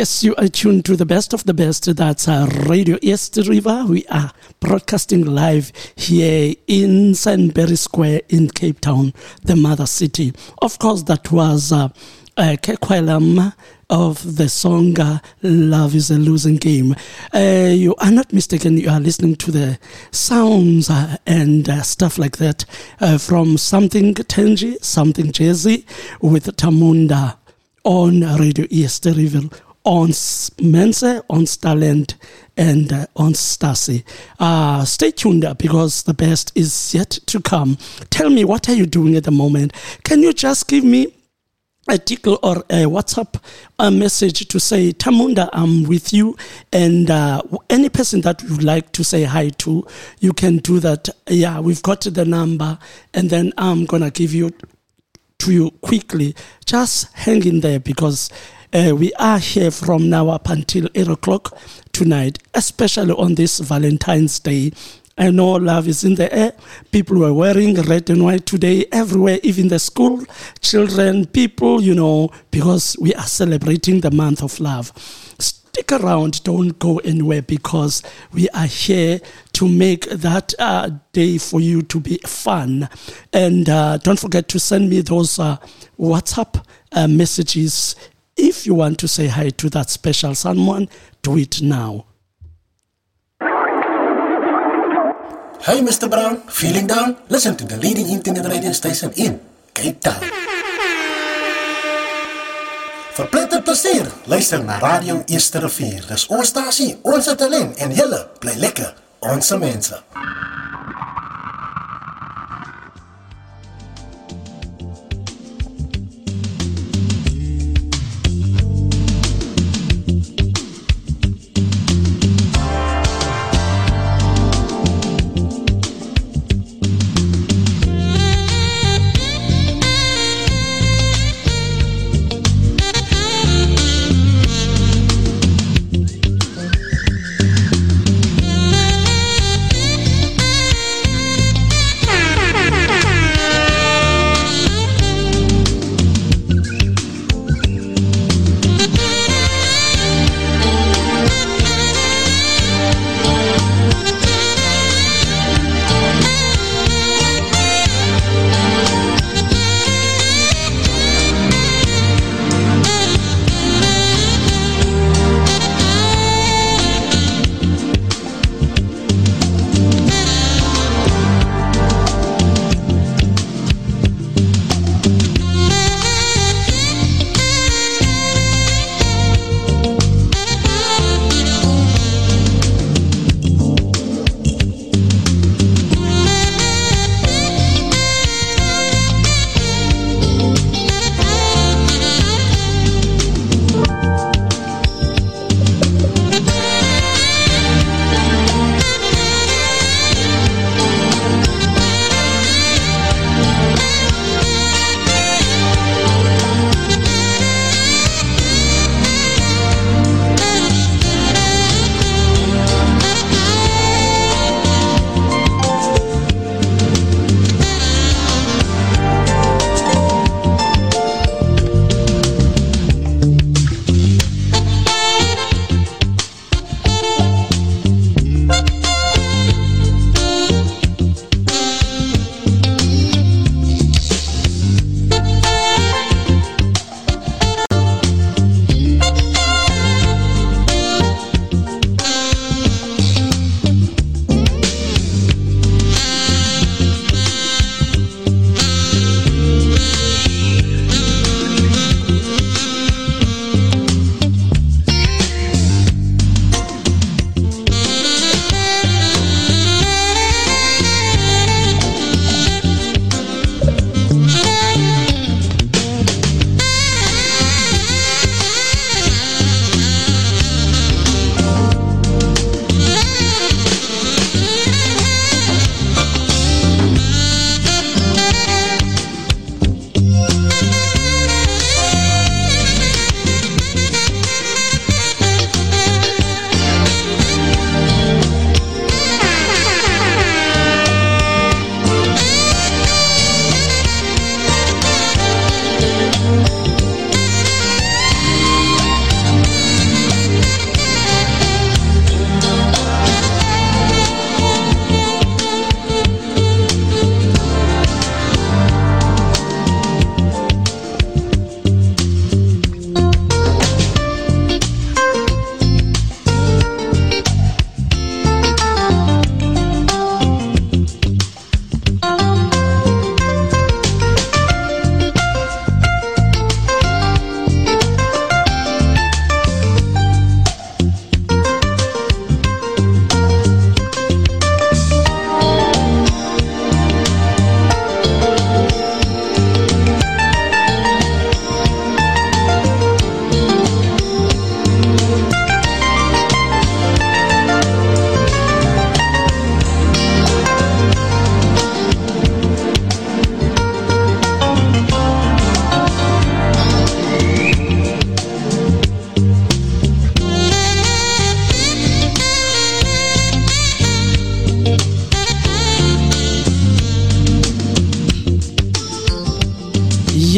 Yes, you are tuned to the best of the best. That's uh, Radio East River. We are broadcasting live here in Sandbury Square in Cape Town, the mother city. Of course, that was uh, uh, Kekwelam of the song uh, Love is a Losing Game. Uh, you are not mistaken, you are listening to the sounds uh, and uh, stuff like that uh, from Something Tangy, Something Jazzy with Tarmunda on Radio East River on Mense, on Starland, and uh, on Stasi. Uh, stay tuned because the best is yet to come. Tell me, what are you doing at the moment? Can you just give me a tickle or a WhatsApp a message to say, Tarmunda, I'm with you. And uh, any person that you'd like to say hi to, you can do that. Yeah, we've got the number, and then I'm going to give you to you quickly. Just hang in there because uh, we are here from now up until 8 o'clock tonight, especially on this Valentine's Day. I know love is in the air. People were wearing red and white today everywhere, even the school children, people, you know, because we are celebrating the month of love. Stick around, don't go anywhere because we are here to make that uh, day for you to be fun. And uh, don't forget to send me those uh, WhatsApp uh, messages if you want to say hi to that special someone. Do it now. Hey, Mr. Brown, feeling down? Listen to the leading internet radio station in Cape Town. Verpletter plezier, luister naar Radio Eerste Rivier. Dis ons stasie, onze talent en julle bly lekker, onze mense.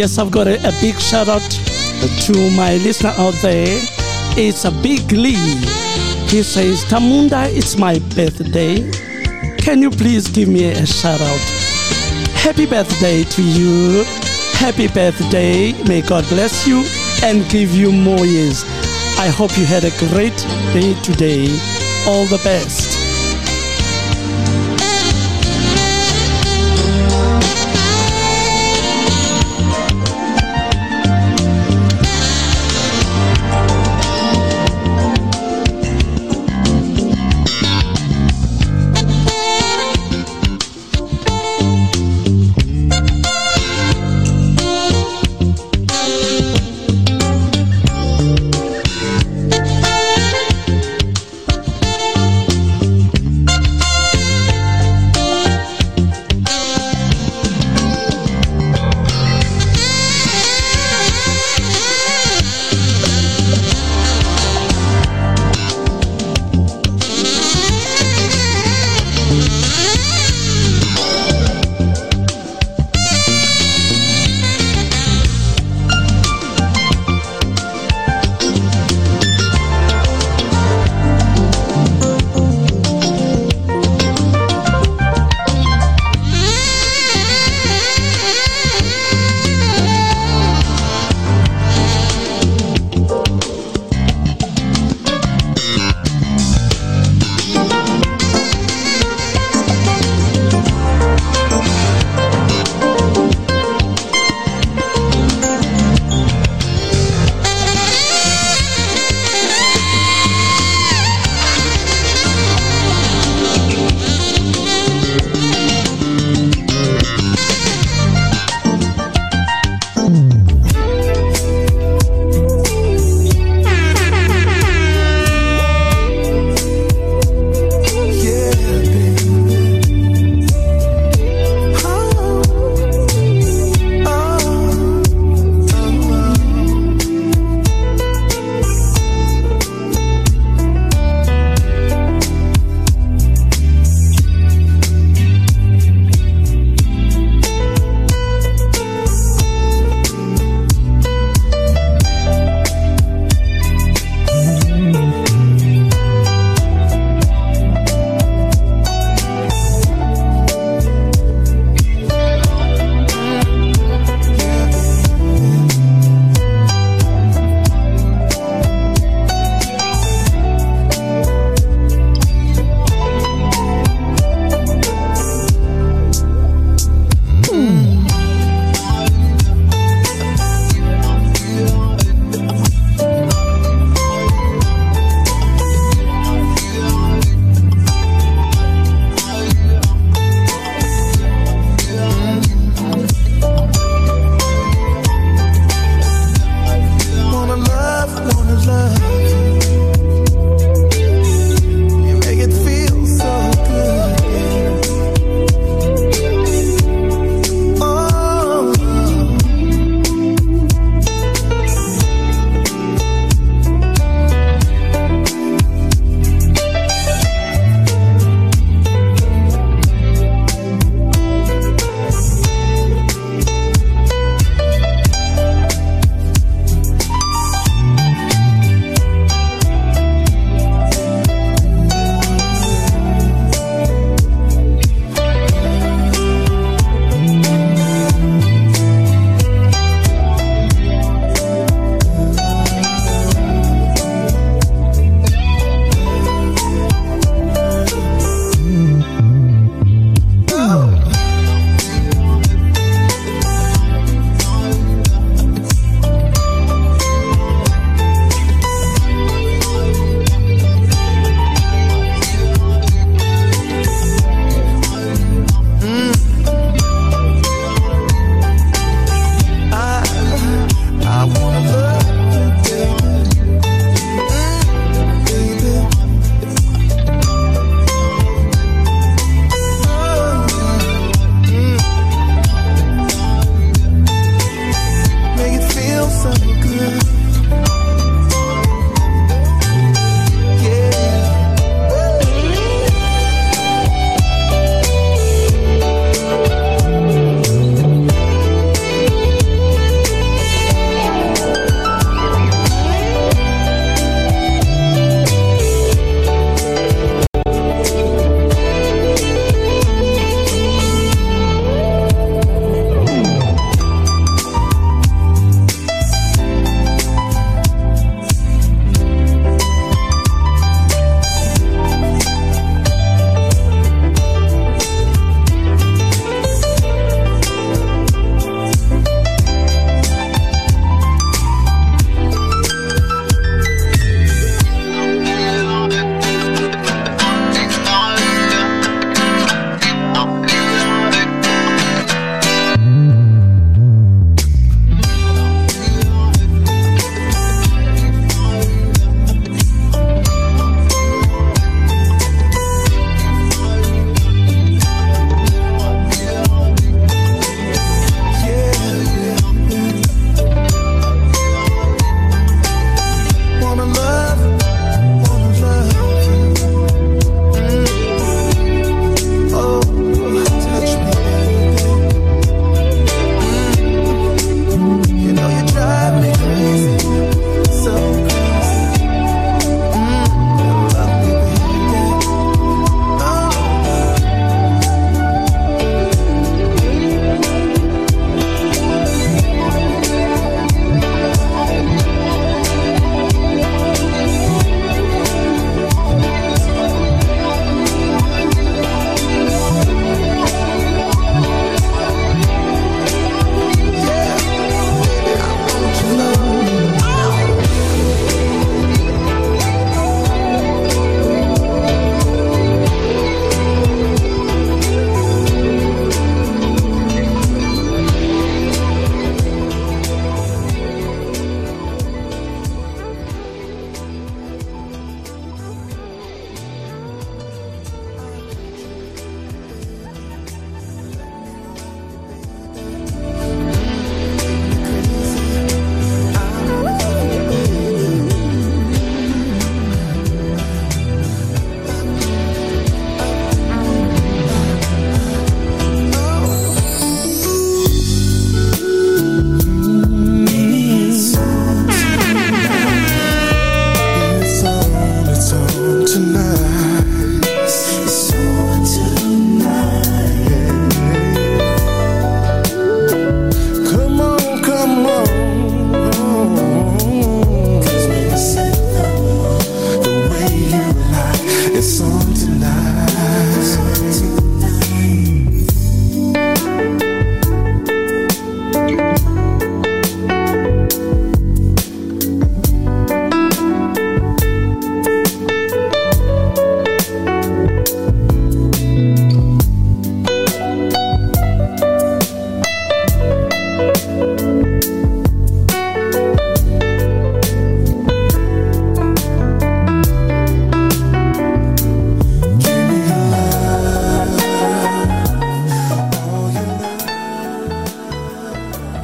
Yes, I've got a, a big shout out to my listener out there. It's a big Lee. He says, Tarmunda, it's my birthday. Can you please give me a shout out? Happy birthday to you. Happy birthday. May God bless you and give you more years. I hope you had a great day today. All the best.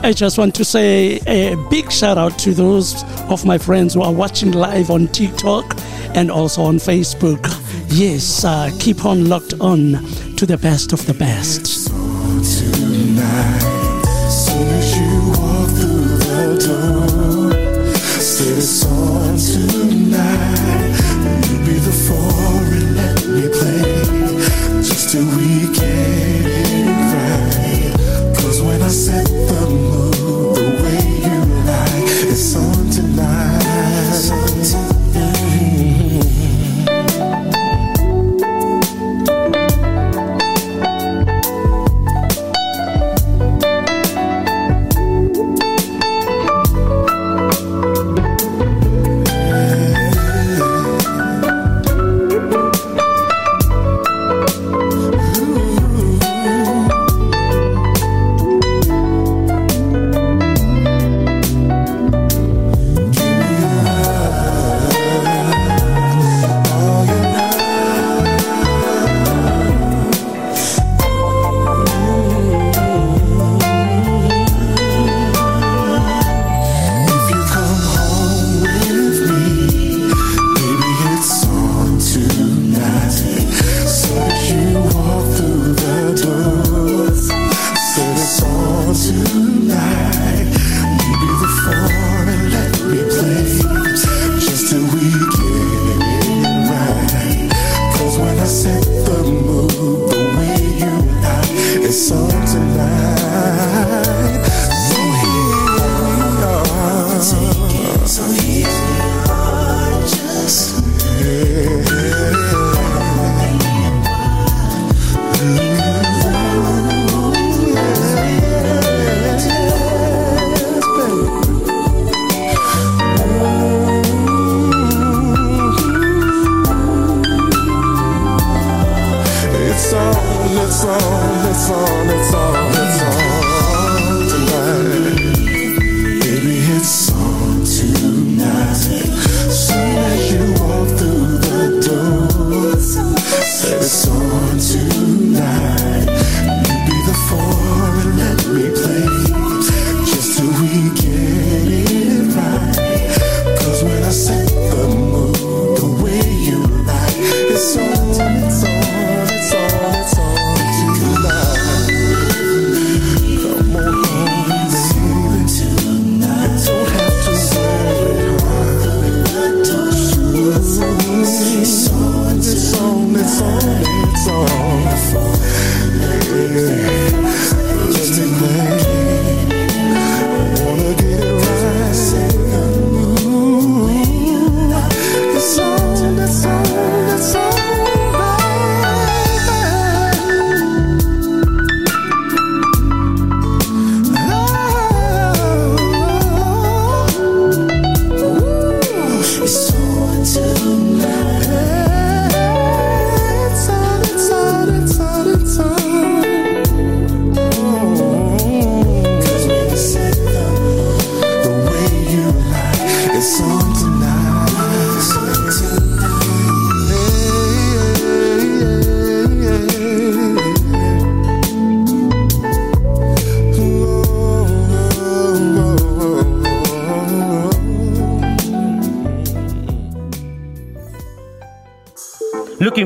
I just want to say a big shout out to those of my friends who are watching live on TikTok and also on Facebook. Yes, uh, keep on locked on to the best of the best. Tonight, you the let me play, just till we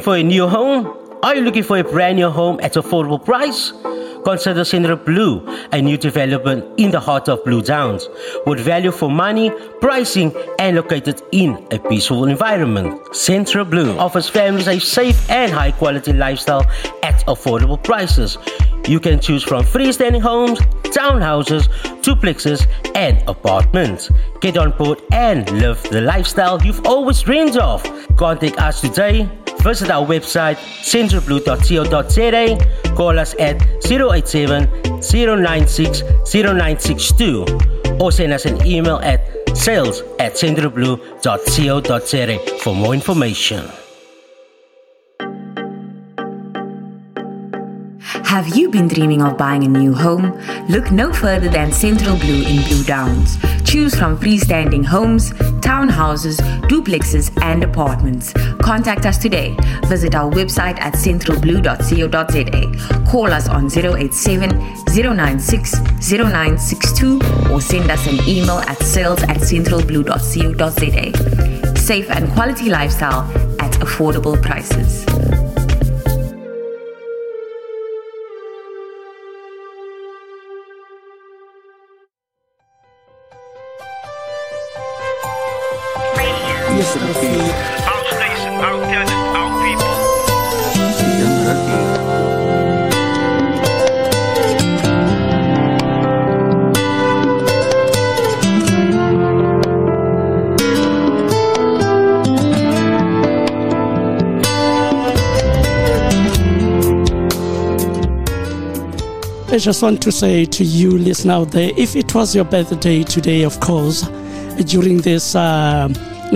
for a new home? Are you looking for a brand new home at affordable price? Consider Central Blue, a new development in the heart of Blue Downs, with value for money, pricing, and located in a peaceful environment. Central Blue offers families a safe and high quality lifestyle at affordable prices. You can choose from freestanding homes, townhouses, duplexes, and apartments. Get on board and live the lifestyle you've always dreamed of. Contact us today. Visit our website centralblue.co.za. Call us at 087 096 0962 or send us an email at sales at centralblue.co.za for more information. Have you been dreaming of buying a new home? Look no further than Central Blue in Blue Downs. Choose from freestanding homes, townhouses, duplexes, and apartments. Contact us today. Visit our website at centralblue.co.za. Call us on 087 096 0962 or send us an email at sales at centralblue.co.za. Safe and quality lifestyle at affordable prices. Just want to say to you, listener out there, if it was your birthday today, of course, during this uh,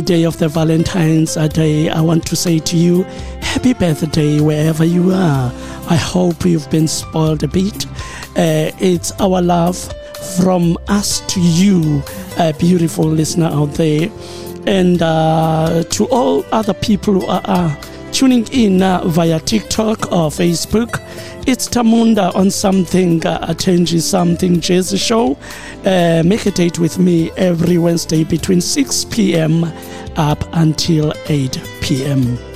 day of the Valentine's Day, I want to say to you, happy birthday wherever you are. I hope you've been spoiled a bit. Uh, it's our love from us to you, uh, beautiful listener out there, and uh, to all other people who are. Tuning in uh, via TikTok or Facebook. It's Tarmunda on something, uh, something Jazzy show. Uh, make a date with me every Wednesday between 6 p.m. up until 8 p.m.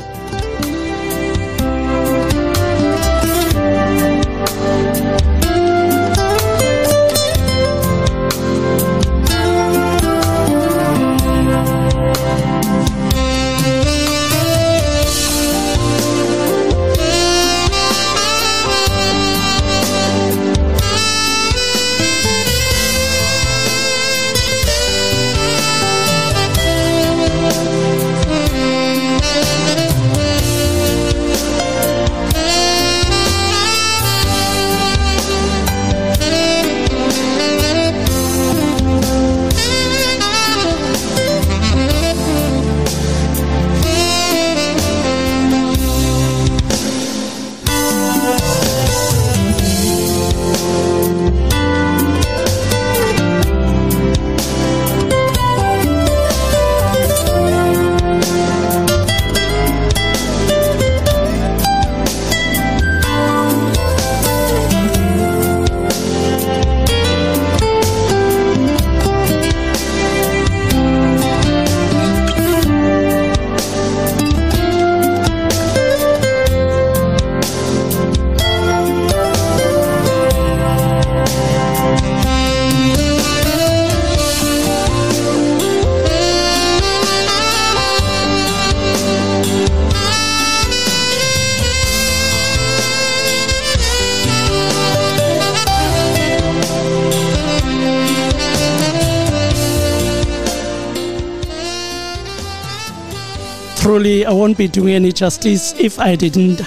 I won't be doing any justice if I didn't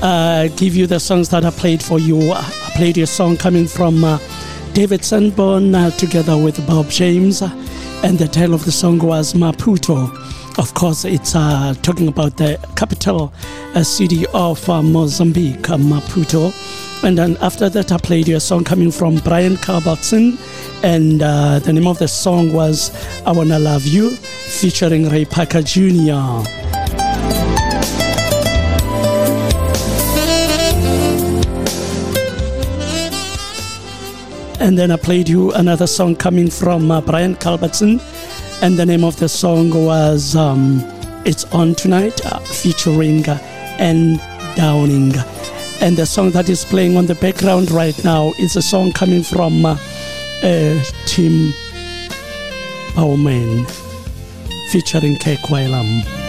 uh, give you the songs that I played for you. I played your song coming from uh, David Sanborn uh, together with Bob James, and the title of the song was Maputo. Of course, it's uh, talking about the capital uh, city of uh, Mozambique, Maputo. And then after that, I played a song coming from Brian Culbertson, and the name of the song was I Wanna Love You, featuring Ray Parker Jr. And then I played you another song coming from uh, Brian Culbertson, and the name of the song was um, It's On Tonight, uh, featuring uh, Anne Downing. And the song that is playing on the background right now is a song coming from uh, uh, Tim Bowman, featuring Kek Wailam.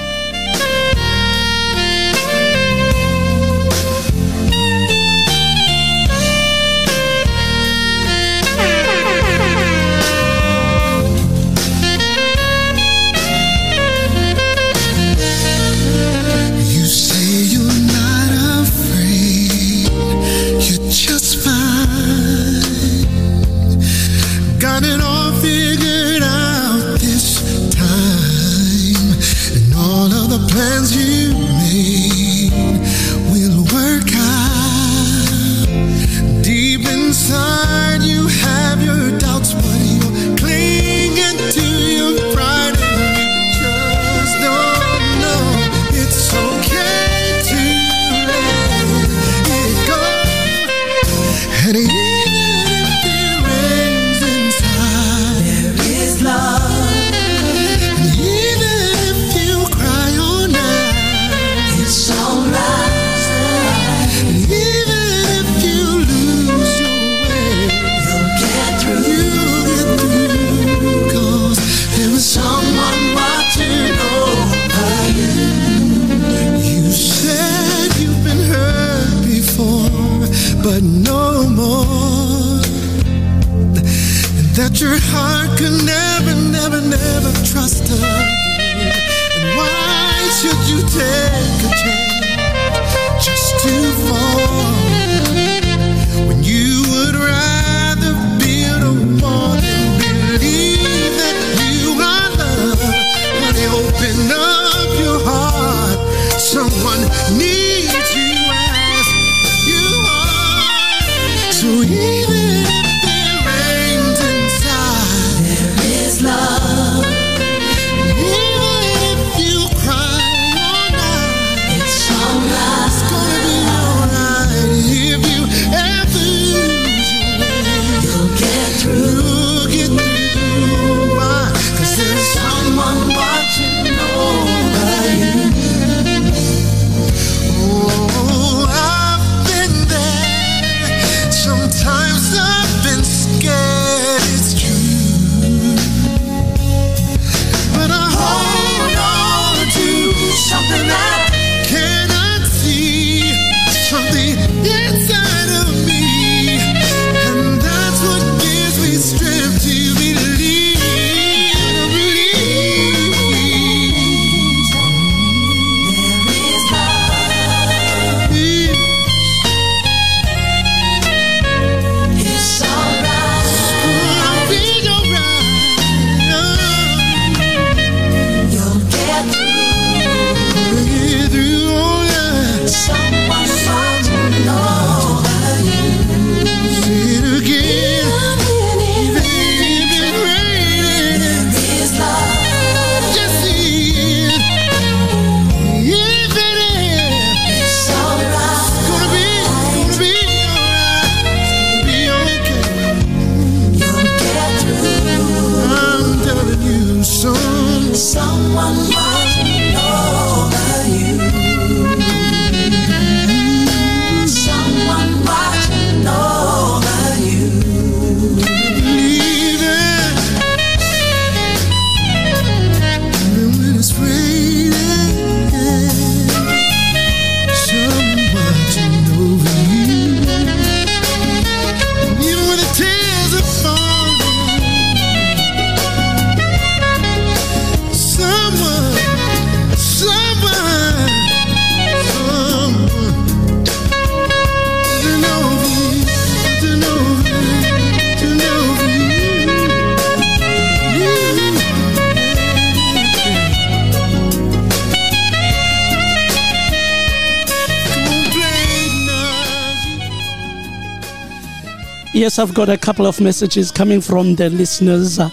Yes, I've got a couple of messages coming from the listeners. Uh,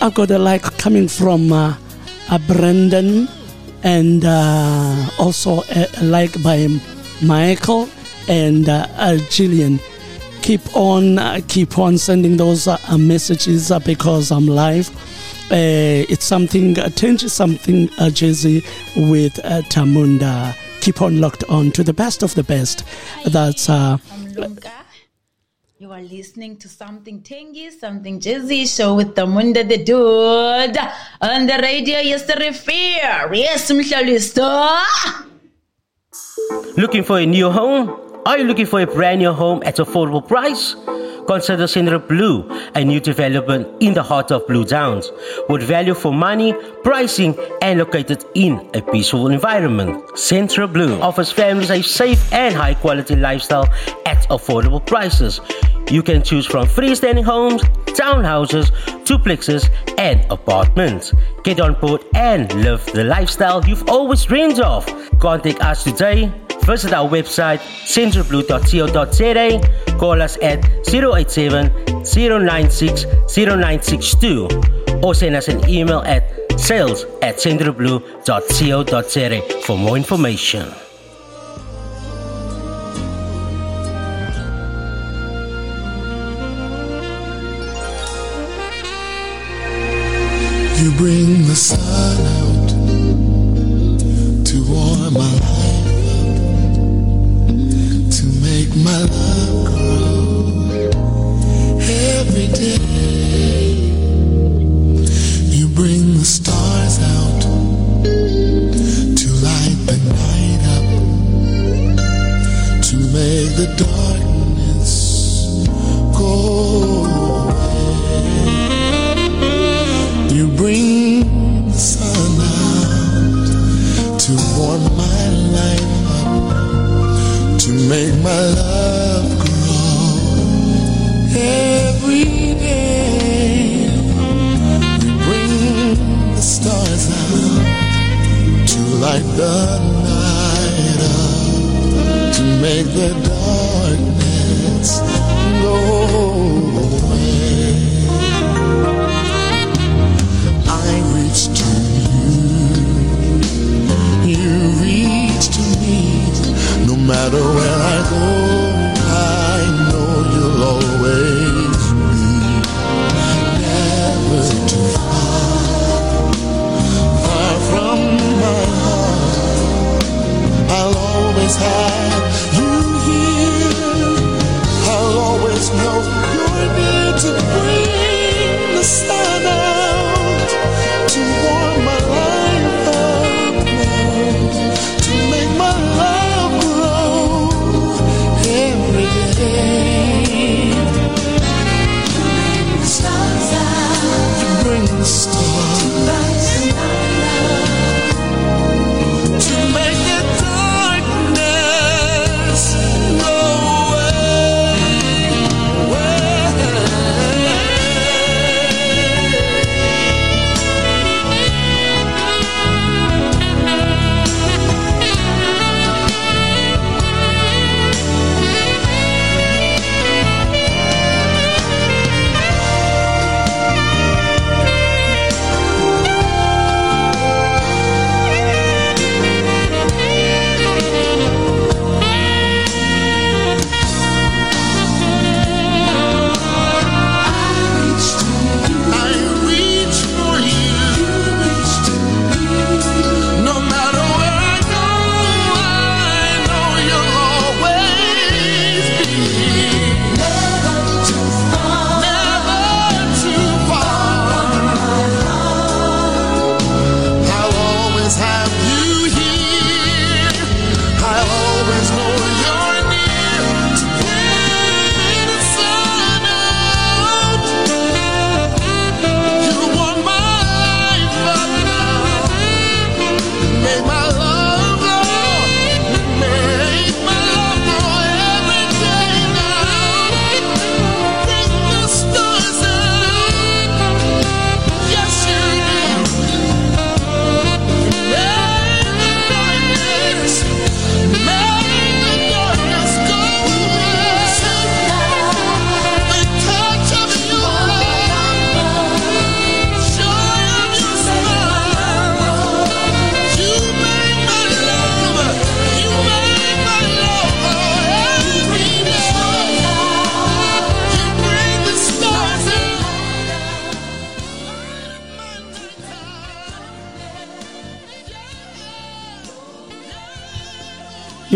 I've got a like coming from uh, uh, Brendan and uh, also a, a like by Michael and uh, uh, Keep on, keep on sending those messages because I'm live. It's something, uh, change something, uh, jazzy with Tarmunda. Keep on locked on to the best of the best. That's. You are listening to something tangy, something jazzy show with Tarmunda the dude on the radio. Yes, the refer. Yes, Mshalista. Looking for a new home? Are you looking for a brand new home at affordable price? Consider Central Blue, a new development in the heart of Blue Downs, with value for money, pricing, and located in a peaceful environment. Central Blue offers families a safe and high quality lifestyle at affordable prices. You can choose from freestanding homes, townhouses, duplexes, and apartments. Get on board and live the lifestyle you've always dreamed of. Contact us today. Visit our website centralblue.co.za. Call us at 087 096 0962 or send us an email at sales at centralblue.co.za for more information. You bring the sun my love the night up to make the darkness go away. I reach to you, you reach to me. No matter where I go, always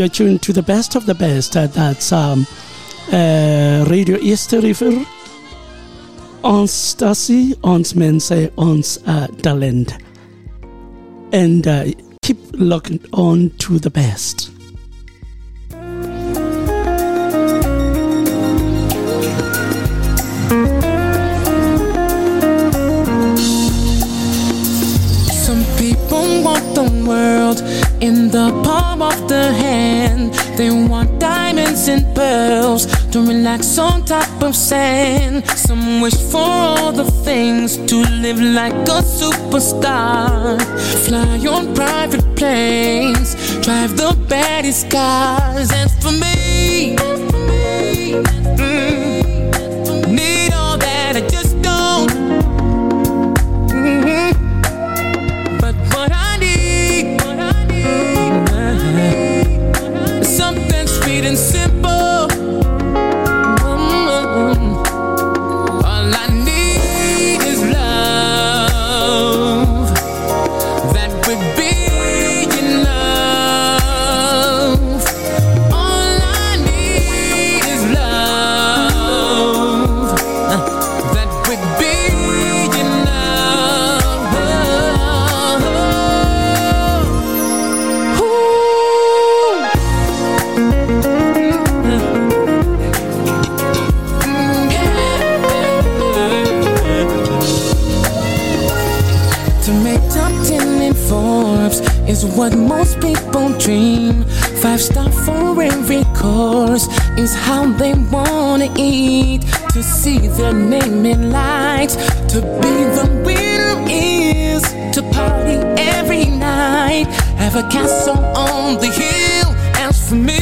You're tuned to the best of the best. Uh, that's um, uh, Radio East River. Ons Stasi, ons Mense, ons uh, Talent. And uh, keep looking on to the best. Some people want the world in the of the hand. They want diamonds and pearls to relax on top of sand. Some wish for all the things to live like a superstar. Fly on private planes, drive the baddest cars. And for me, dream. Five star for every course is how they wanna eat. To see their name in lights, to be the winner is to party every night. Have have a castle on the hill. As for me,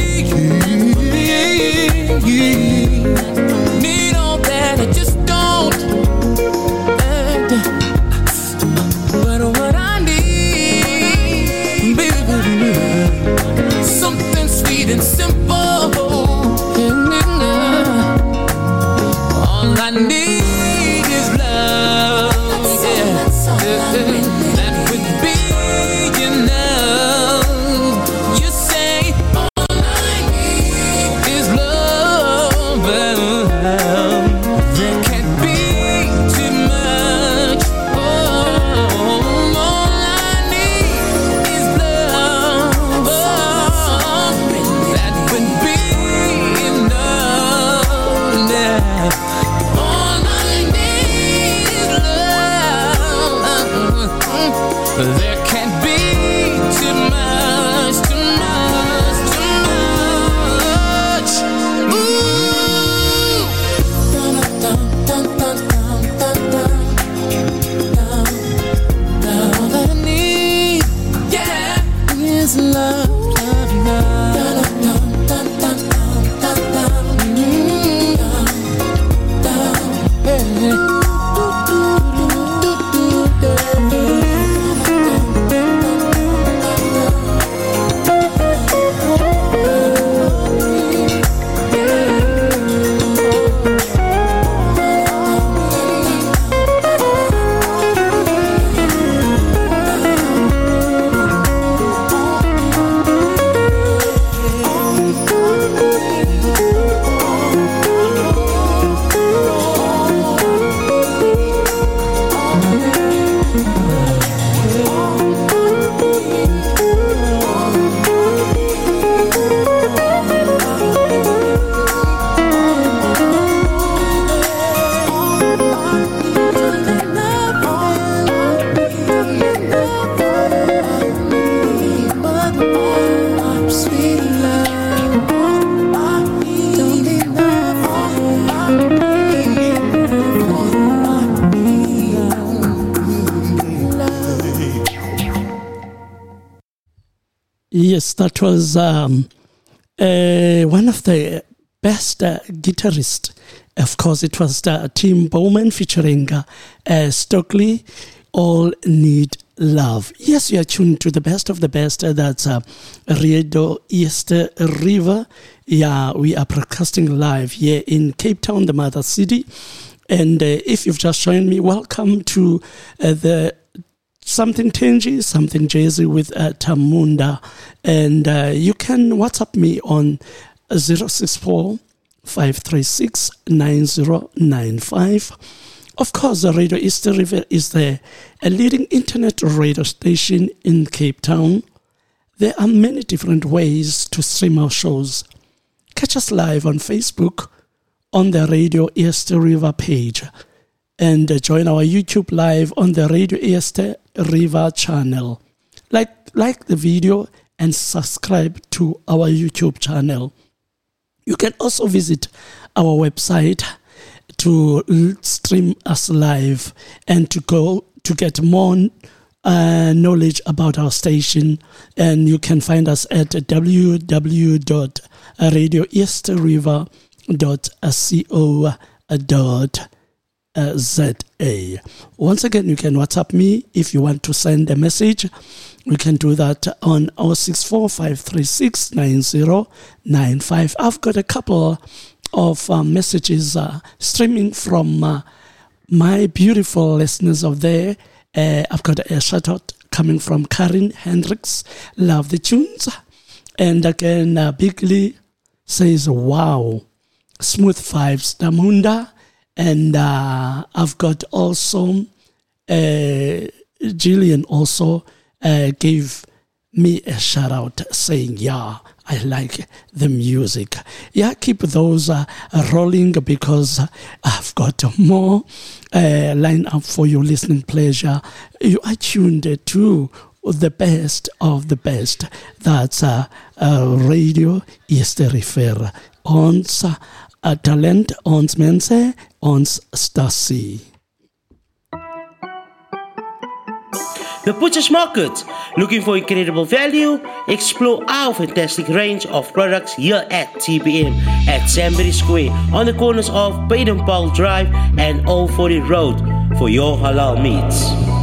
that was um, uh, one of the best uh, guitarists. Of course, it was uh, Tim Bowman featuring uh, uh, Stockley. All need love. Yes, you are tuned to the best of the best. Uh, that's uh, Radio East River. Yeah, we are broadcasting live here in Cape Town, the mother city. And uh, if you've just joined me, welcome to uh, the something tangy, something jazzy with uh, Tarmunda. And uh, you can WhatsApp me on 064 536 9095. Of course, Radio East River is the a leading internet radio station in Cape Town. There are many different ways to stream our shows. Catch us live on Facebook on the Radio East River page and uh, join our YouTube live on the Radio East River channel. Like like the video and subscribe to our YouTube channel. You can also visit our website to stream us live and to go to get more uh, knowledge about our station. And you can find us at www.radioeastriver.co.za. Once again, you can WhatsApp me if you want to send a message. We can do that on 0645369095. I've got a couple of uh, messages uh, streaming from uh, my beautiful listeners of there. Uh, I've got a shout out coming from Karin Hendricks. Love the tunes. And again, uh, Bigly says, wow, smooth vibes, Tarmunda. And uh, I've got also uh, Jillian also uh, gave me a shout out saying, yeah, I like the music. Yeah, keep those uh, rolling because I've got more uh, line up for your listening pleasure. You are tuned to the best of the best. That's uh, uh, Radio East River. Ons uh, talent, ons mense, ons stasie. The Butcher's Market. Looking for incredible value? Explore our fantastic range of products here at TBM at Sambury Square on the corners of Baden Powell Drive and Old 40 Road for your halal meats.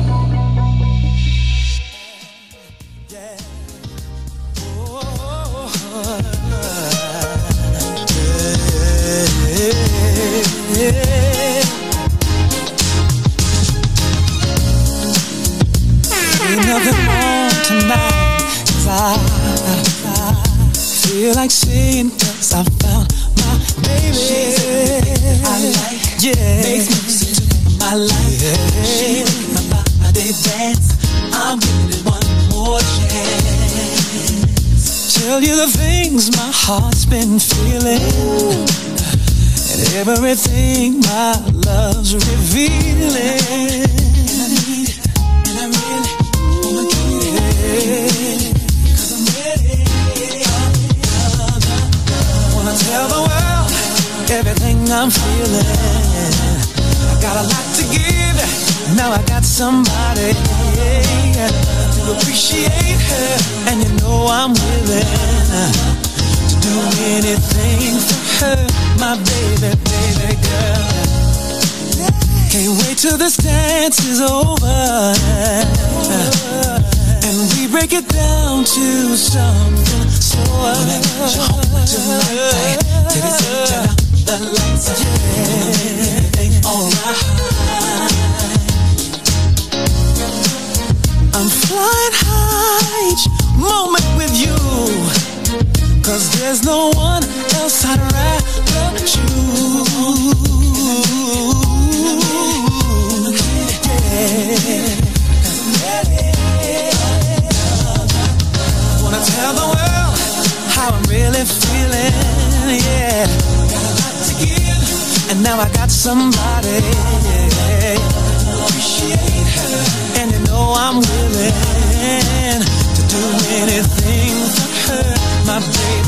Ain't nothing more tonight. 'cause I, I feel like saying cause I found my baby. I like, yeah. Makes music my life. Yeah. She make my body dance. I'm giving it one more chance. Tell you the things my heart's been feeling. And everything my love's revealing. And I it. And I. Cause I'm ready. Wanna tell the world everything I'm feeling. I got a lot to give. Now I got somebody to appreciate her. And you know I'm willing do anything for her. My baby, baby girl. Can't wait till this dance is over And we break it down to something alright I'm flying high each moment with you Cause there's no one else I'd rather choose. Yeah. Wanna tell the world how I'm really feeling. Yeah. Got a lot to give, and now I got somebody. Appreciate her, and you know I'm willing to do anything for her, my baby,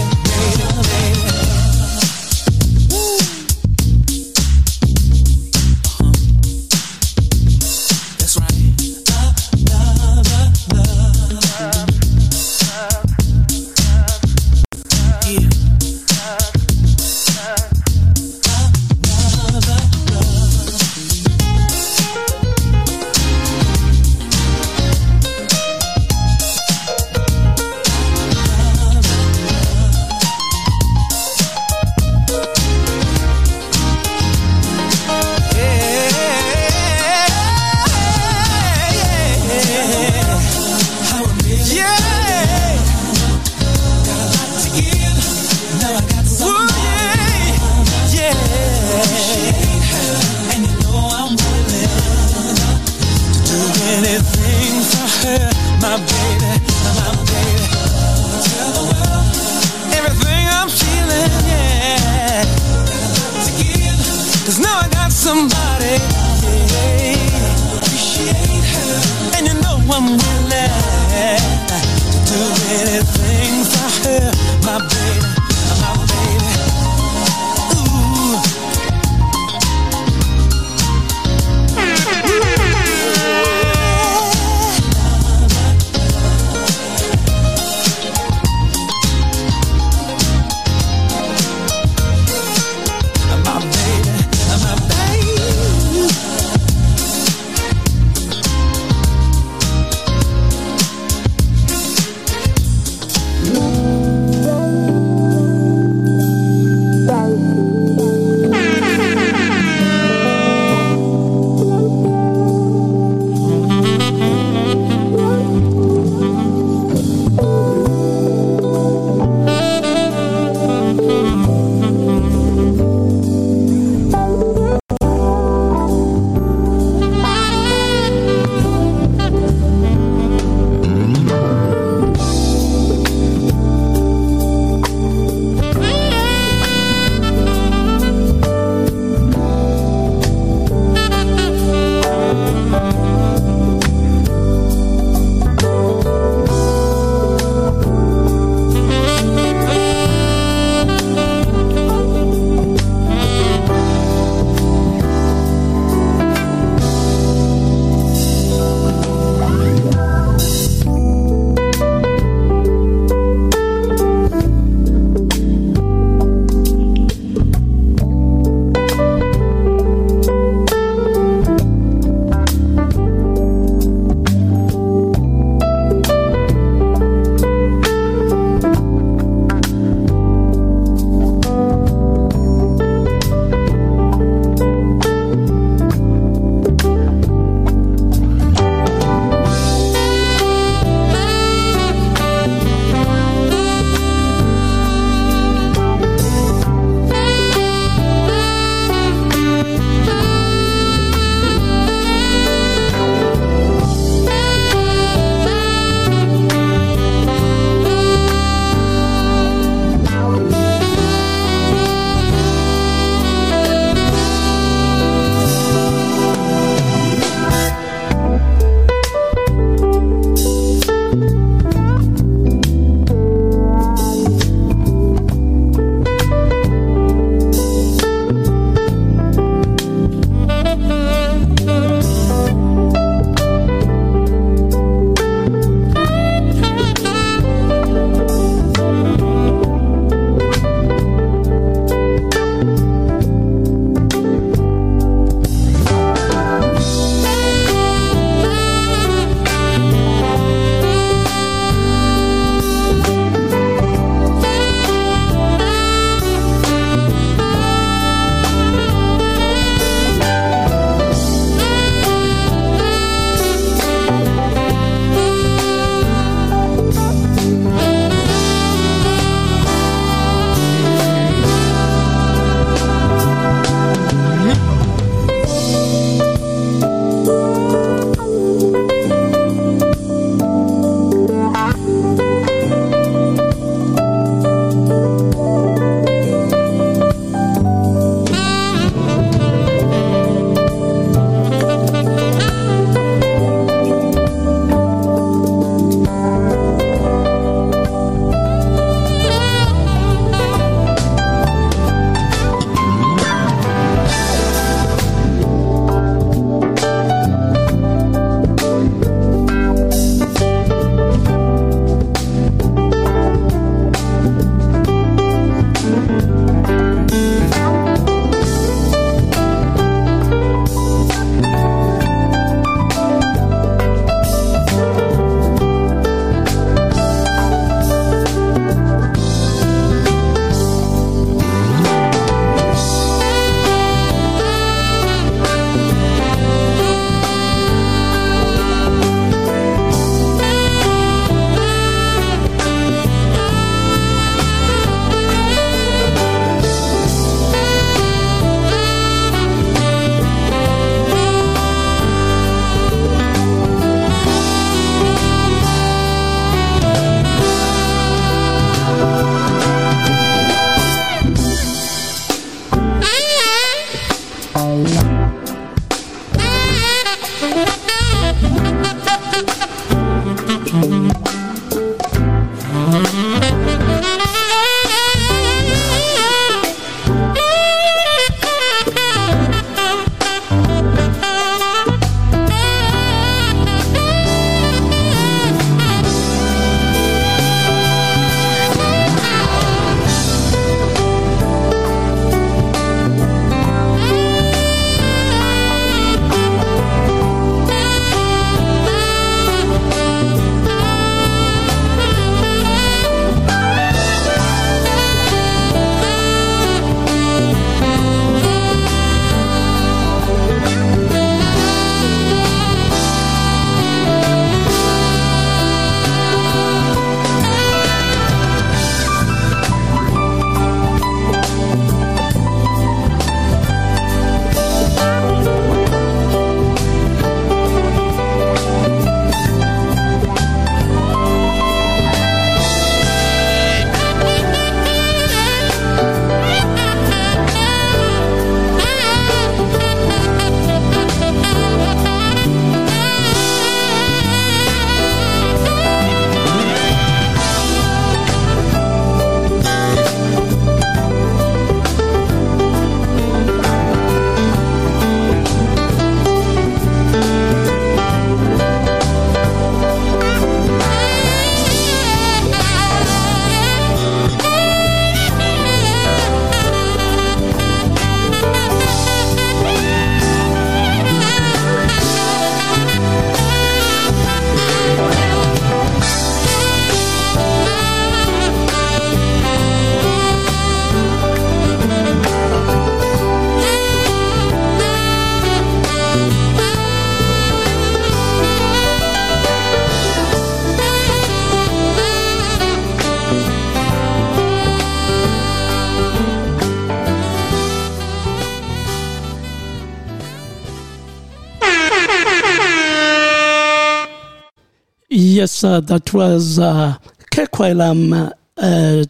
Uh, that was uh, Kekwelam uh,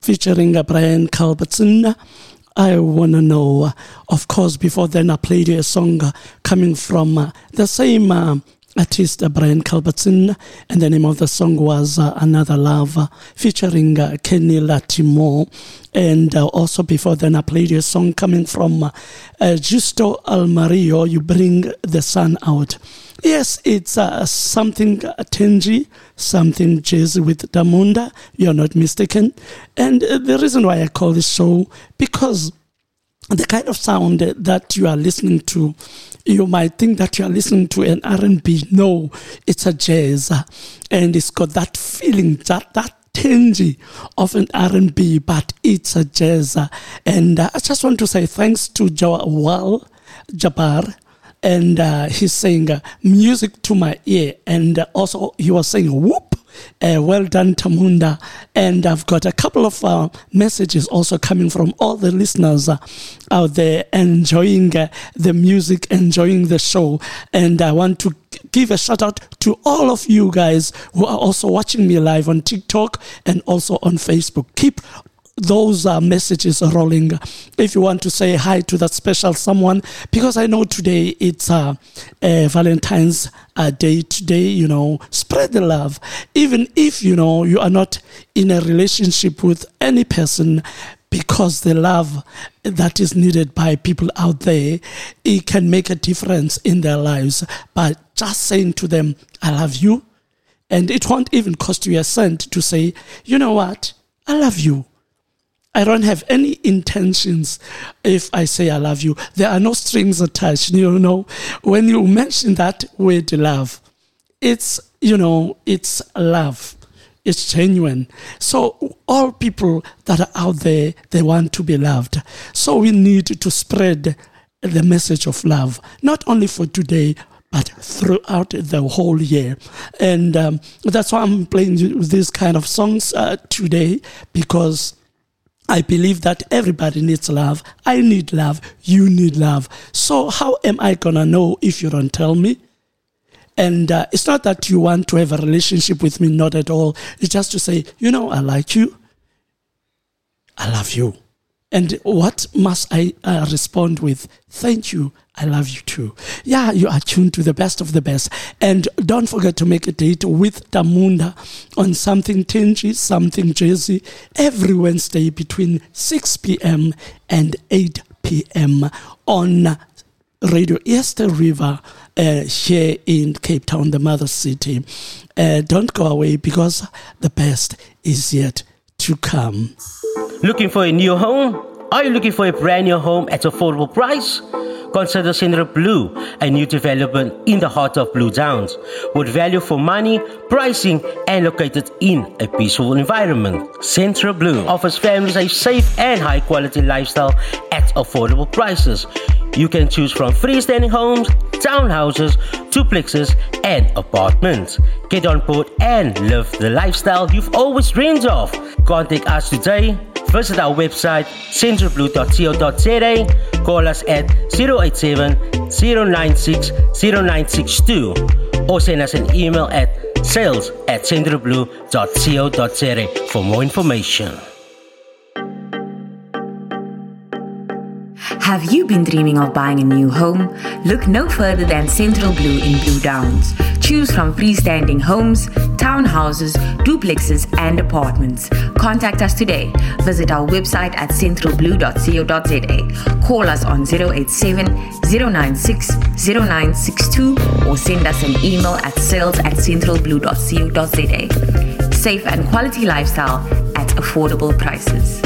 featuring uh, Brian Culbertson. I want to know, of course, before then I played a song coming from the same artist, Brian Culbertson, and the name of the song was uh, Another Love, featuring uh, Kenny Lattimore. And uh, also before then I played a song coming from Justo Almario, You Bring the Sun Out. Yes, it's uh, something uh, tangy, something jazzy with Tarmunda. You're not mistaken. And uh, the reason why I call this show, because the kind of sound that you are listening to, you might think that you are listening to an R&B. No, it's a jazz, and it's got that feeling, that that tingy of an R&B, but it's a jazz. And uh, I just want to say thanks to Jawal Jabbar and uh, he's saying uh, music to my ear. And uh, also he was saying whoop uh, well done Tarmunda. And i've got a couple of uh, messages also coming from all the listeners uh, out there enjoying the music enjoying the show. And i want to give a shout out to all of you guys who are also watching me live on tiktok and also on facebook. Keep those uh, messages are rolling. If you want to say hi to that special someone, because I know today it's uh, Valentine's uh, Day today, you know, spread the love. Even if, you know, you are not in a relationship with any person, because the love that is needed by people out there, it can make a difference in their lives. But just saying to them, I love you, and it won't even cost you a cent to say, you know what, I love you. I don't have any intentions if I say I love you. There are no strings attached. You know, when you mention that word love, it's, you know, it's love. It's genuine. So all people that are out there, they want to be loved. So we need to spread the message of love, not only for today, but throughout the whole year. And um, that's why I'm playing these kind of songs uh, today because I believe that everybody needs love. I need love. You need love. So how am I gonna know if you don't tell me? And uh, it's not that you want to have a relationship with me, not at all. It's just to say, you know, I like you. I love you. And what must I uh, respond with? Thank you. I love you too. Yeah, you are tuned to the best of the best. And don't forget to make a date with Tarmunda on something tangy, something jazzy every Wednesday between 6 p.m. and 8 p.m. on Radio East River uh, here in Cape Town, the mother city. Uh, don't go away because the best is yet to come. Looking for a new home? Are you looking for a brand new home at affordable price? Consider Central Blue, a new development in the heart of Blue Downs, with value for money, pricing, and located in a peaceful environment. Central Blue offers families a safe and high quality lifestyle at affordable prices. You can choose from freestanding homes, townhouses, duplexes, and apartments. Get on board and live the lifestyle you've always dreamed of. Contact us today. Visit our website centralblue.co.za. Call us at 087 096 0962 or send us an email at sales at centralblue.co.za for more information. Have you been dreaming of buying a new home? Look no further than Central Blue in Blue Downs. Choose from freestanding homes, townhouses, duplexes, and apartments. Contact us today. Visit our website at centralblue.co.za. Call us on 087 096 0962 or send us an email at sales at centralblue.co.za. Safe and quality lifestyle at affordable prices.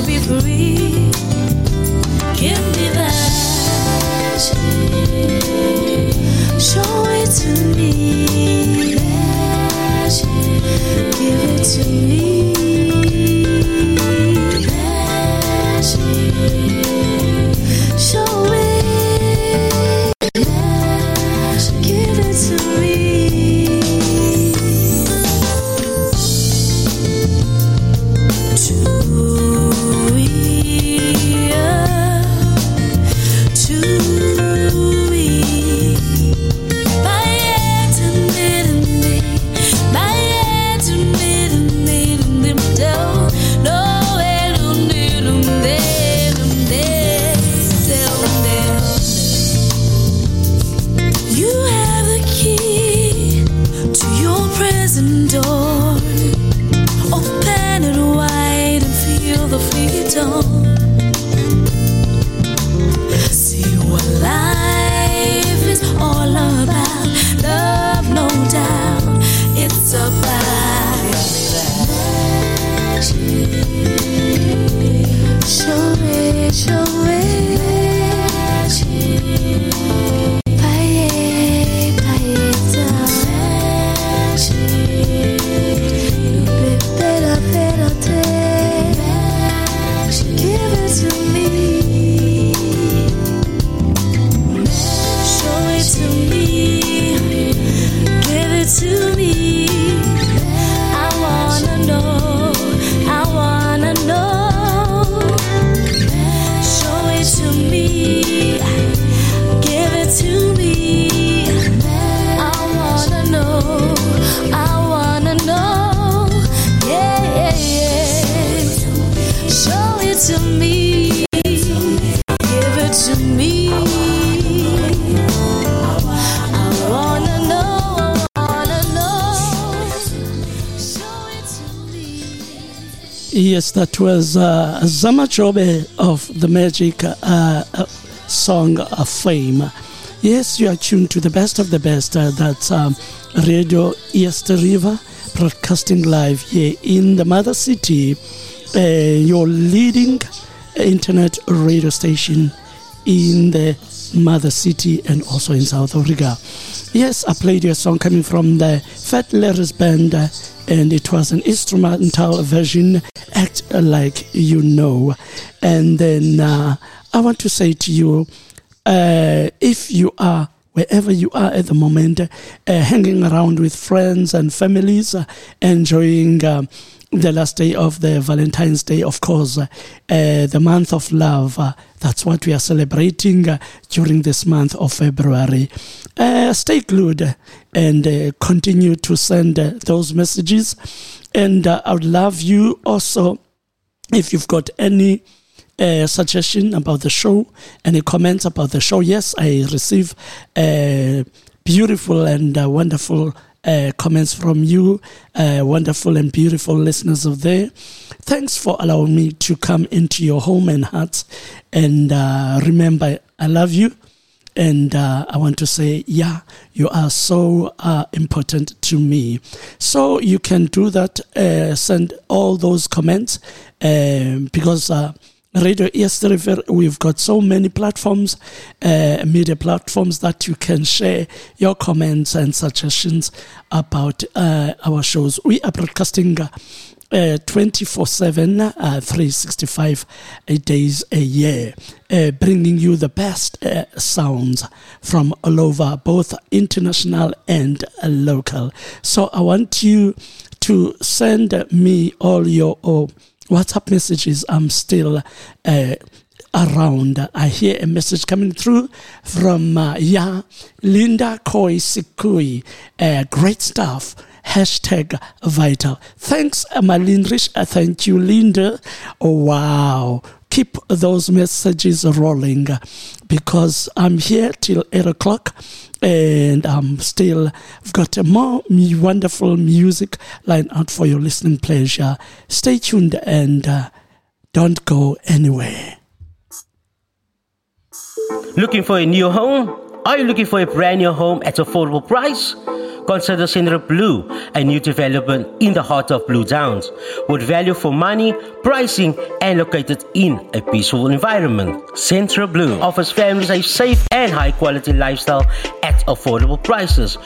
To be free? That was uh, Zama Jobe of the Magic uh, uh, song of Fame. Yes, you are tuned to the best of the best. Uh, that's um, Radio East River, broadcasting live here in the mother city, uh, your leading internet radio station in the mother city and also in South Africa. Yes, I played your song coming from the Fat Larry's Band, uh, and it was an instrumental version, Act Like You Know. And then uh, I want to say to you, uh, if you are wherever you are at the moment, uh, hanging around with friends and families, uh, enjoying um, the last day of the Valentine's Day, of course, uh, the month of love. Uh, that's what we are celebrating uh, during this month of February. Uh, stay glued and uh, continue to send uh, those messages. And uh, I would love you also if you've got any uh, suggestion about the show, any comments about the show, yes, I receive uh, beautiful and uh, wonderful uh, comments from you, uh, wonderful and beautiful listeners of there. Thanks for allowing me to come into your home and hearts. And uh, remember, I love you. And uh, I want to say, yeah, you are so uh, important to me. So you can do that, uh, send all those comments um, because uh, Radio East River, we've got so many platforms, uh, media platforms that you can share your comments and suggestions about uh, our shows. We are broadcasting uh, uh, 24 7, uh, 365 days a year, uh, bringing you the best sounds from all over, both international and local. So I want you to send me all your uh, WhatsApp messages. I'm still around. I hear a message coming through from uh, Linda Koi Sikui. Uh, great stuff. Hashtag vital. Thanks, Malindrich. Uh, thank you, Linda. Oh, wow. Keep those messages rolling because I'm here till 8 o'clock and I'm still I've got more wonderful music lined out for your listening pleasure. Stay tuned and uh, don't go anywhere. Looking for a new home? Are you looking for a brand new home at affordable price? Consider Central Blue, a new development in the heart of Blue Downs, with value for money, pricing, and located in a peaceful environment. Central Blue offers families a safe and high quality lifestyle at affordable prices.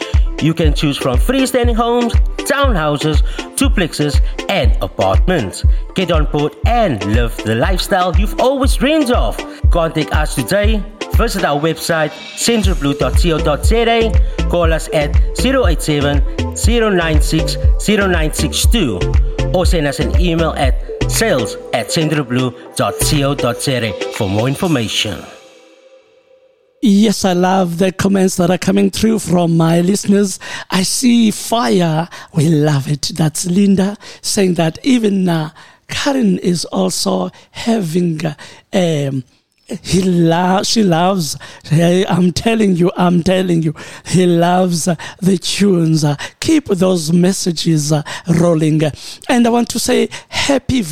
You can choose from freestanding homes, townhouses, duplexes, and apartments. Get on board and live the lifestyle you've always dreamed of. Contact us today. Visit our website centralblue.co.za. Call us at 087 096 0962 or send us an email at sales at centralblue.co.za for more information. Yes, I love the comments that are coming through from my listeners. I see fire. We love it. That's Linda saying that even uh, Karen is also having. Um, he loves she loves i'm telling you i'm telling you. He loves the tunes. Keep those messages uh, rolling. And i want to say happy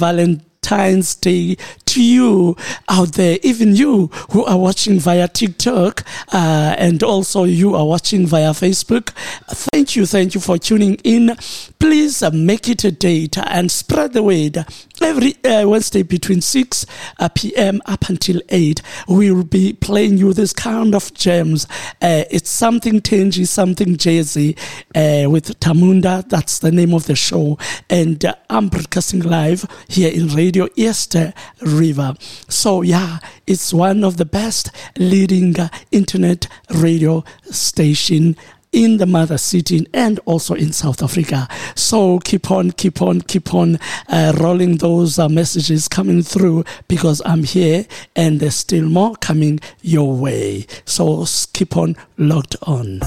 valentine's day to you out there even you who are watching via tiktok uh, and also you are watching via facebook thank you thank you for tuning in please uh, make it a date and spread the word every uh, Wednesday between 6 uh, p.m. up until 8, we will be playing you this kind of gems. Uh, it's something tangy, something jazzy uh, with Tarmunda. That's the name of the show. And I'm broadcasting live here in Radio East River. So, yeah, it's one of the best leading uh, internet radio station in the mother city and also in South Africa. So keep on, keep on, keep on uh, rolling those uh, messages coming through because I'm here and there's still more coming your way. So keep on locked on.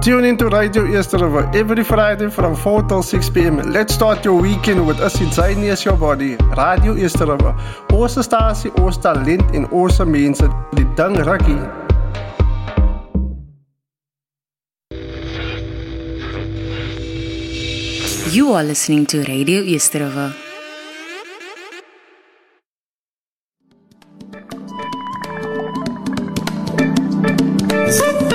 Tune into Radio East River every Friday from 4 till 6 p.m. Let's start your weekend with us inside as your body. Radio East River. Onze stasie, ons talent en onze mensen. Die dang rakkie. You are listening to Radio East River. When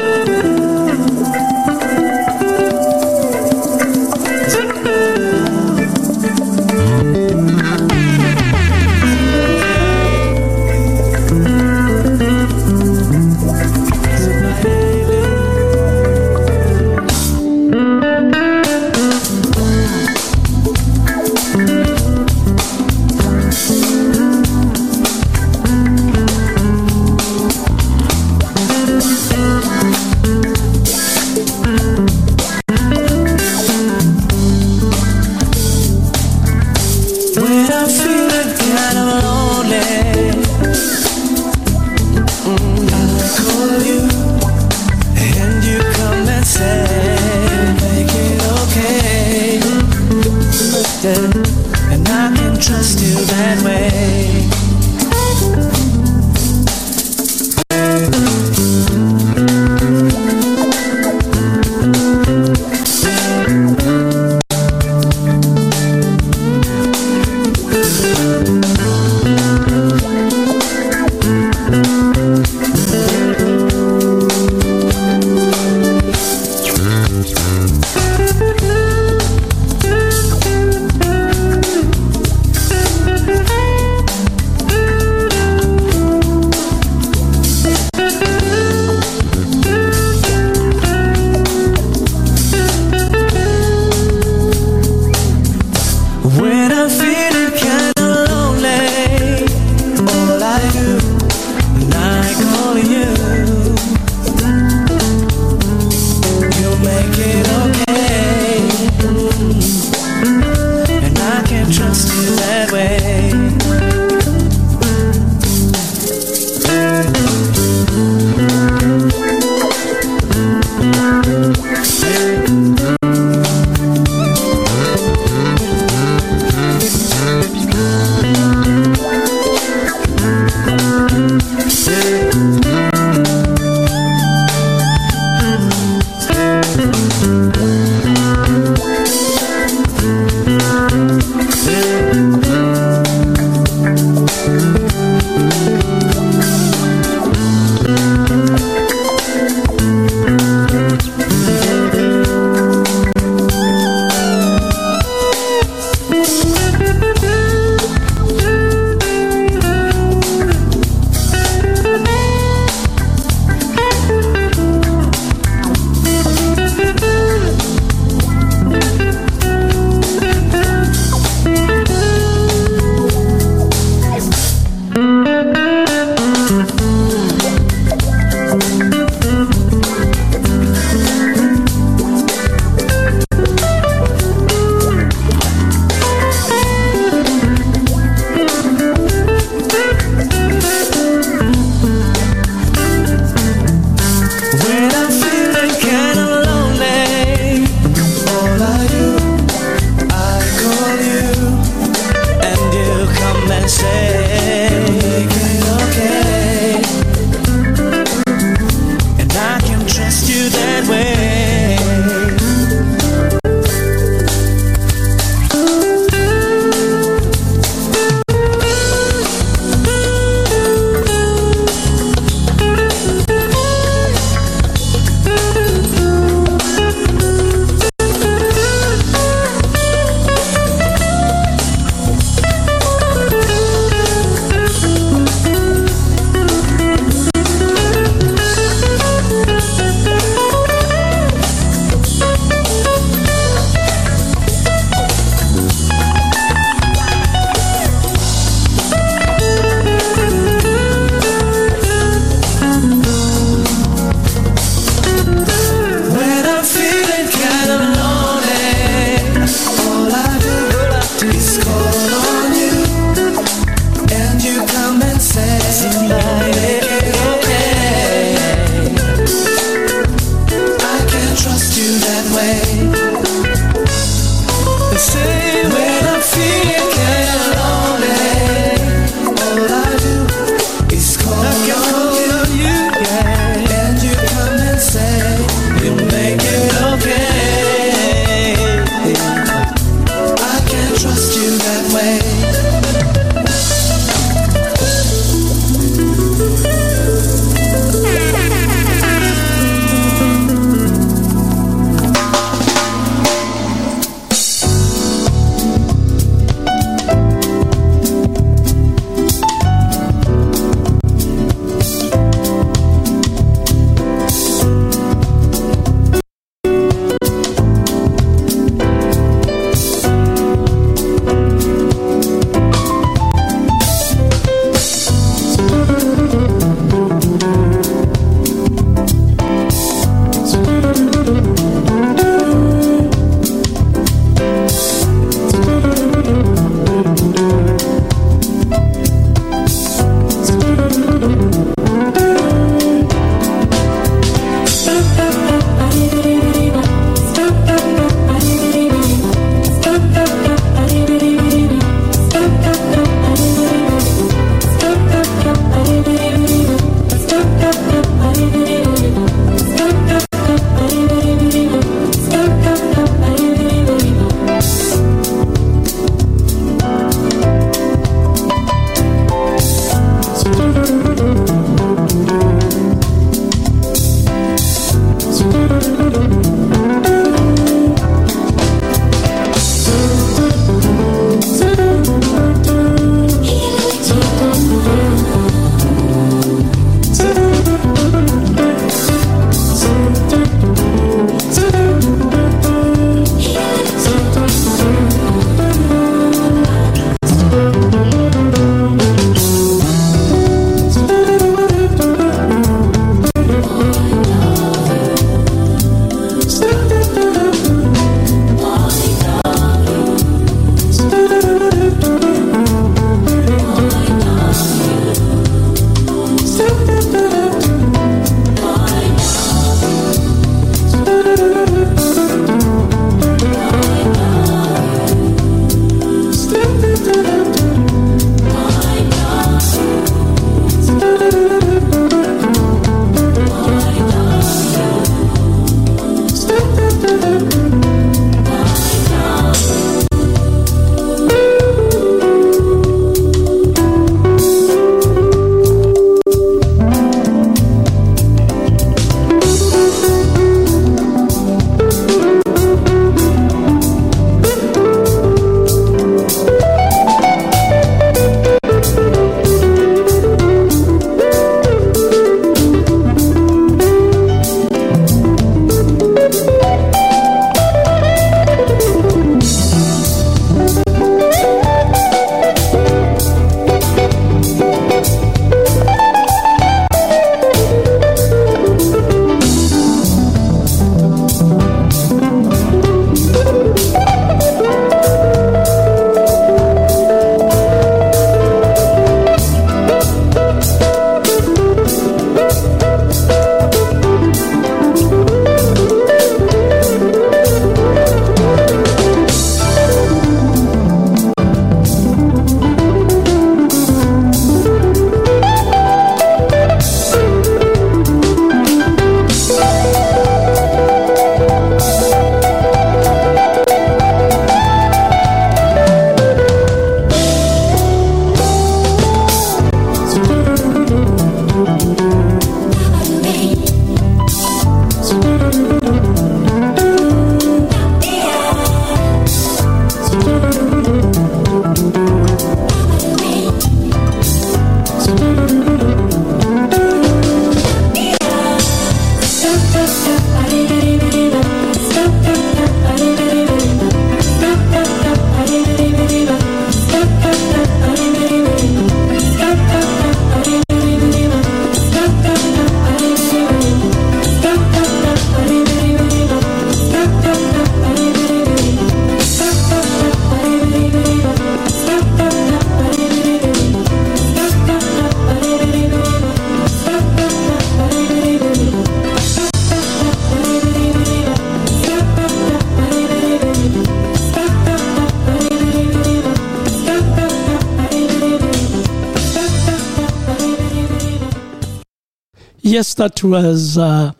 that was uh,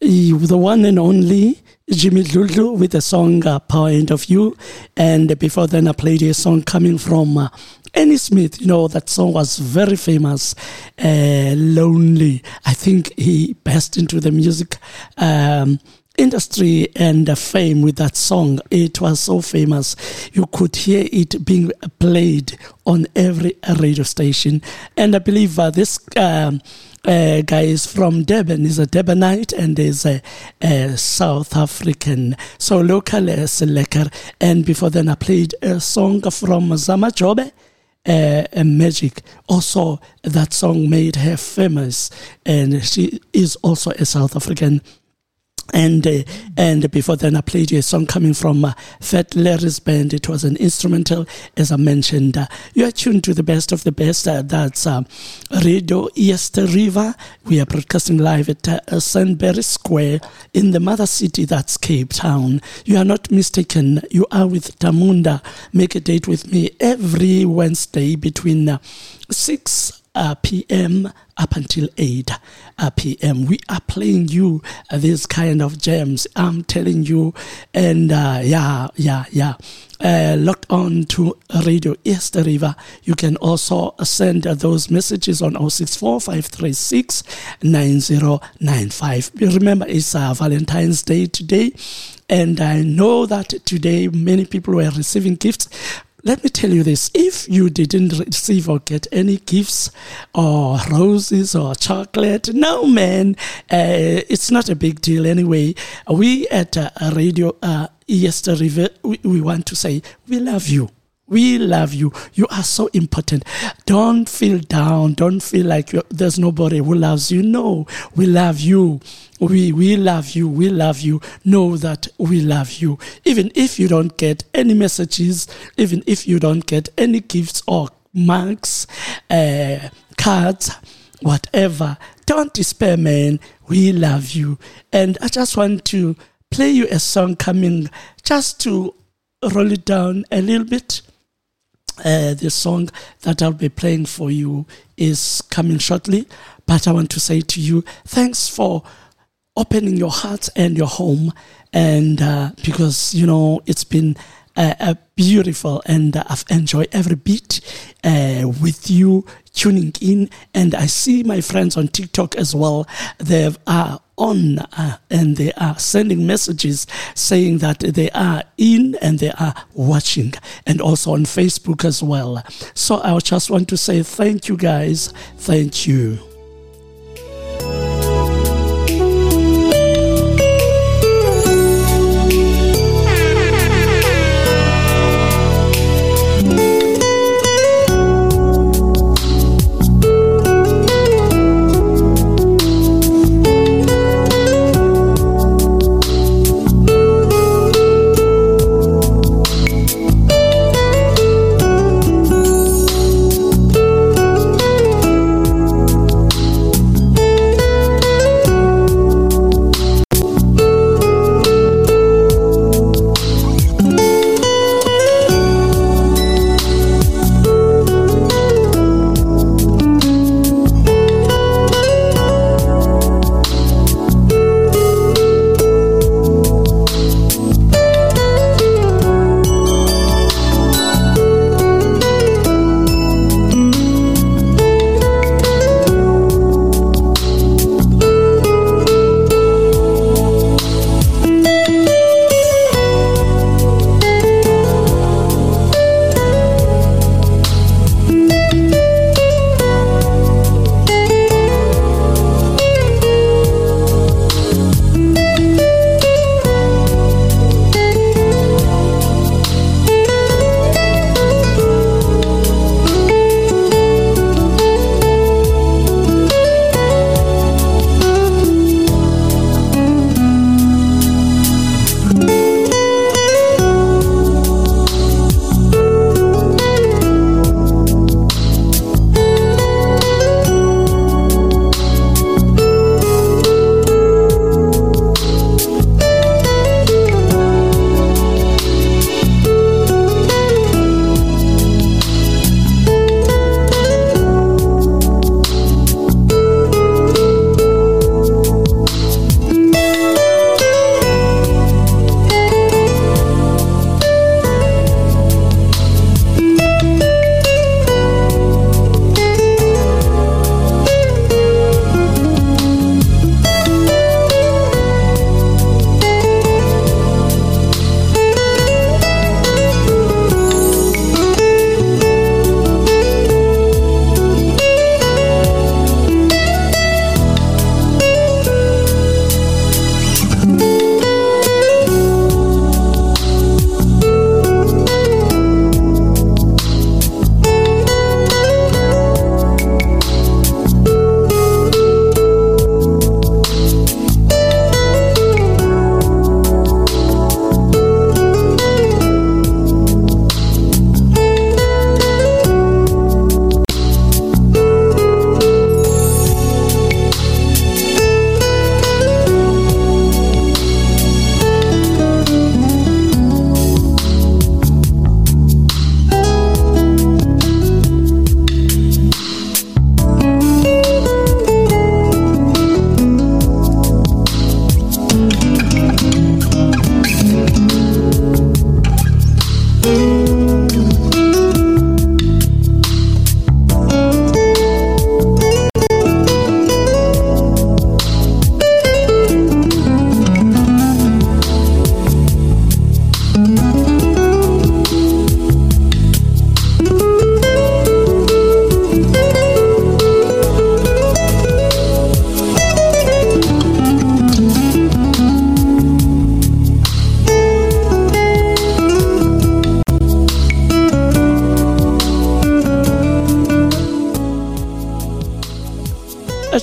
the one and only Jimmy Dludlu with the song uh, Point of View. And before then, I played a song coming from uh, Annie Smith. You know, that song was very famous, uh, Lonely. I think he burst into the music. Um, industry and fame with that song. It was so famous. You could hear it being played on every radio station. And I believe uh, this um, uh, guy is from Durban. He's a Durbanite and is a, a South African. So local as Lekker. And before then, I played a song from Zama Jobe. Uh, magic. Also, that song made her famous, and she is also a South African and uh, and before then I played a song coming from uh, Fat Larry's band. It was an instrumental, as I mentioned. Uh, you are tuned to the best of the best. Uh, that's uh, Radio East River. We are broadcasting live at uh, Sandbury Square in the mother city. That's Cape Town. You are not mistaken. You are with Tarmunda. Make a date with me every Wednesday between uh, six uh, p.m. up until 8 uh, p.m. We are playing you uh, these kind of gems. I'm telling you, and uh, yeah, yeah, yeah. Uh, locked on to Radio East River. You can also send those messages on 064 536 9095. Remember, it's uh, Valentine's Day today. And I know that today many people were receiving gifts let me tell you this if you didn't receive or get any gifts or roses or chocolate, no, man, uh, it's not a big deal anyway. We at uh, Radio uh, East River, we, we want to say, we love you. We love you. You are so important. Don't feel down. Don't feel like there's nobody who loves you. No, we love you. We, we love you. We love you. Know that we love you. Even if you don't get any messages, even if you don't get any gifts or marks, uh, cards, whatever, don't despair, man. We love you. And I just want to play you a song coming just to roll it down a little bit. Uh, the song that I'll be playing for you is coming shortly. But I want to say to you, thanks for opening your heart and your home. And uh, because, you know, it's been uh, beautiful and I've enjoyed every bit uh, with you tuning in. And I see my friends on TikTok as well. They are on uh, and they are sending messages saying that they are in and they are watching and also on Facebook as well. So I just want to say thank you guys. Thank you.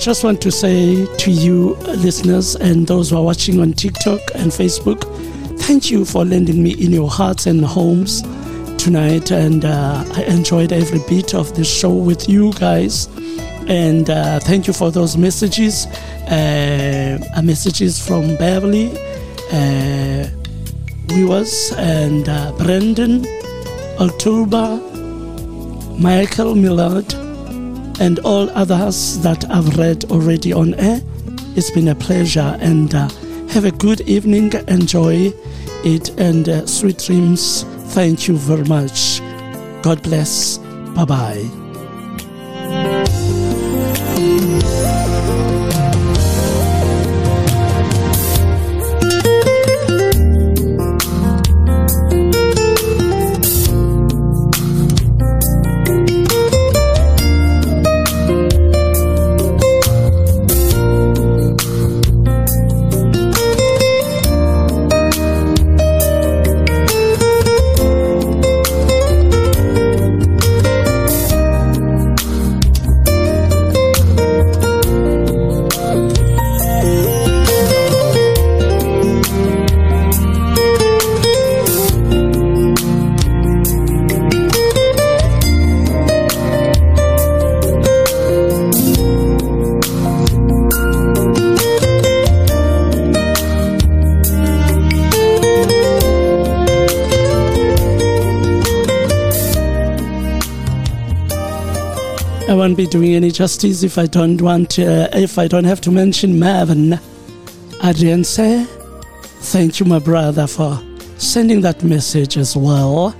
Just want to say to you, listeners, and those who are watching on TikTok and Facebook, thank you for lending me in your hearts and homes tonight. And uh, I enjoyed every bit of the show with you guys. And uh, thank you for those messages. Uh, messages from Beverly, uh, viewers, and uh, Brendan, October, Michael Millard, and all others that I've read already on air. It's been a pleasure and uh, have a good evening. Enjoy it and uh, sweet dreams. Thank you very much. God bless. Bye bye. Doing any justice if I don't want, uh, if I don't have to mention Marvin Adrian say, thank you, my brother, for sending that message as well.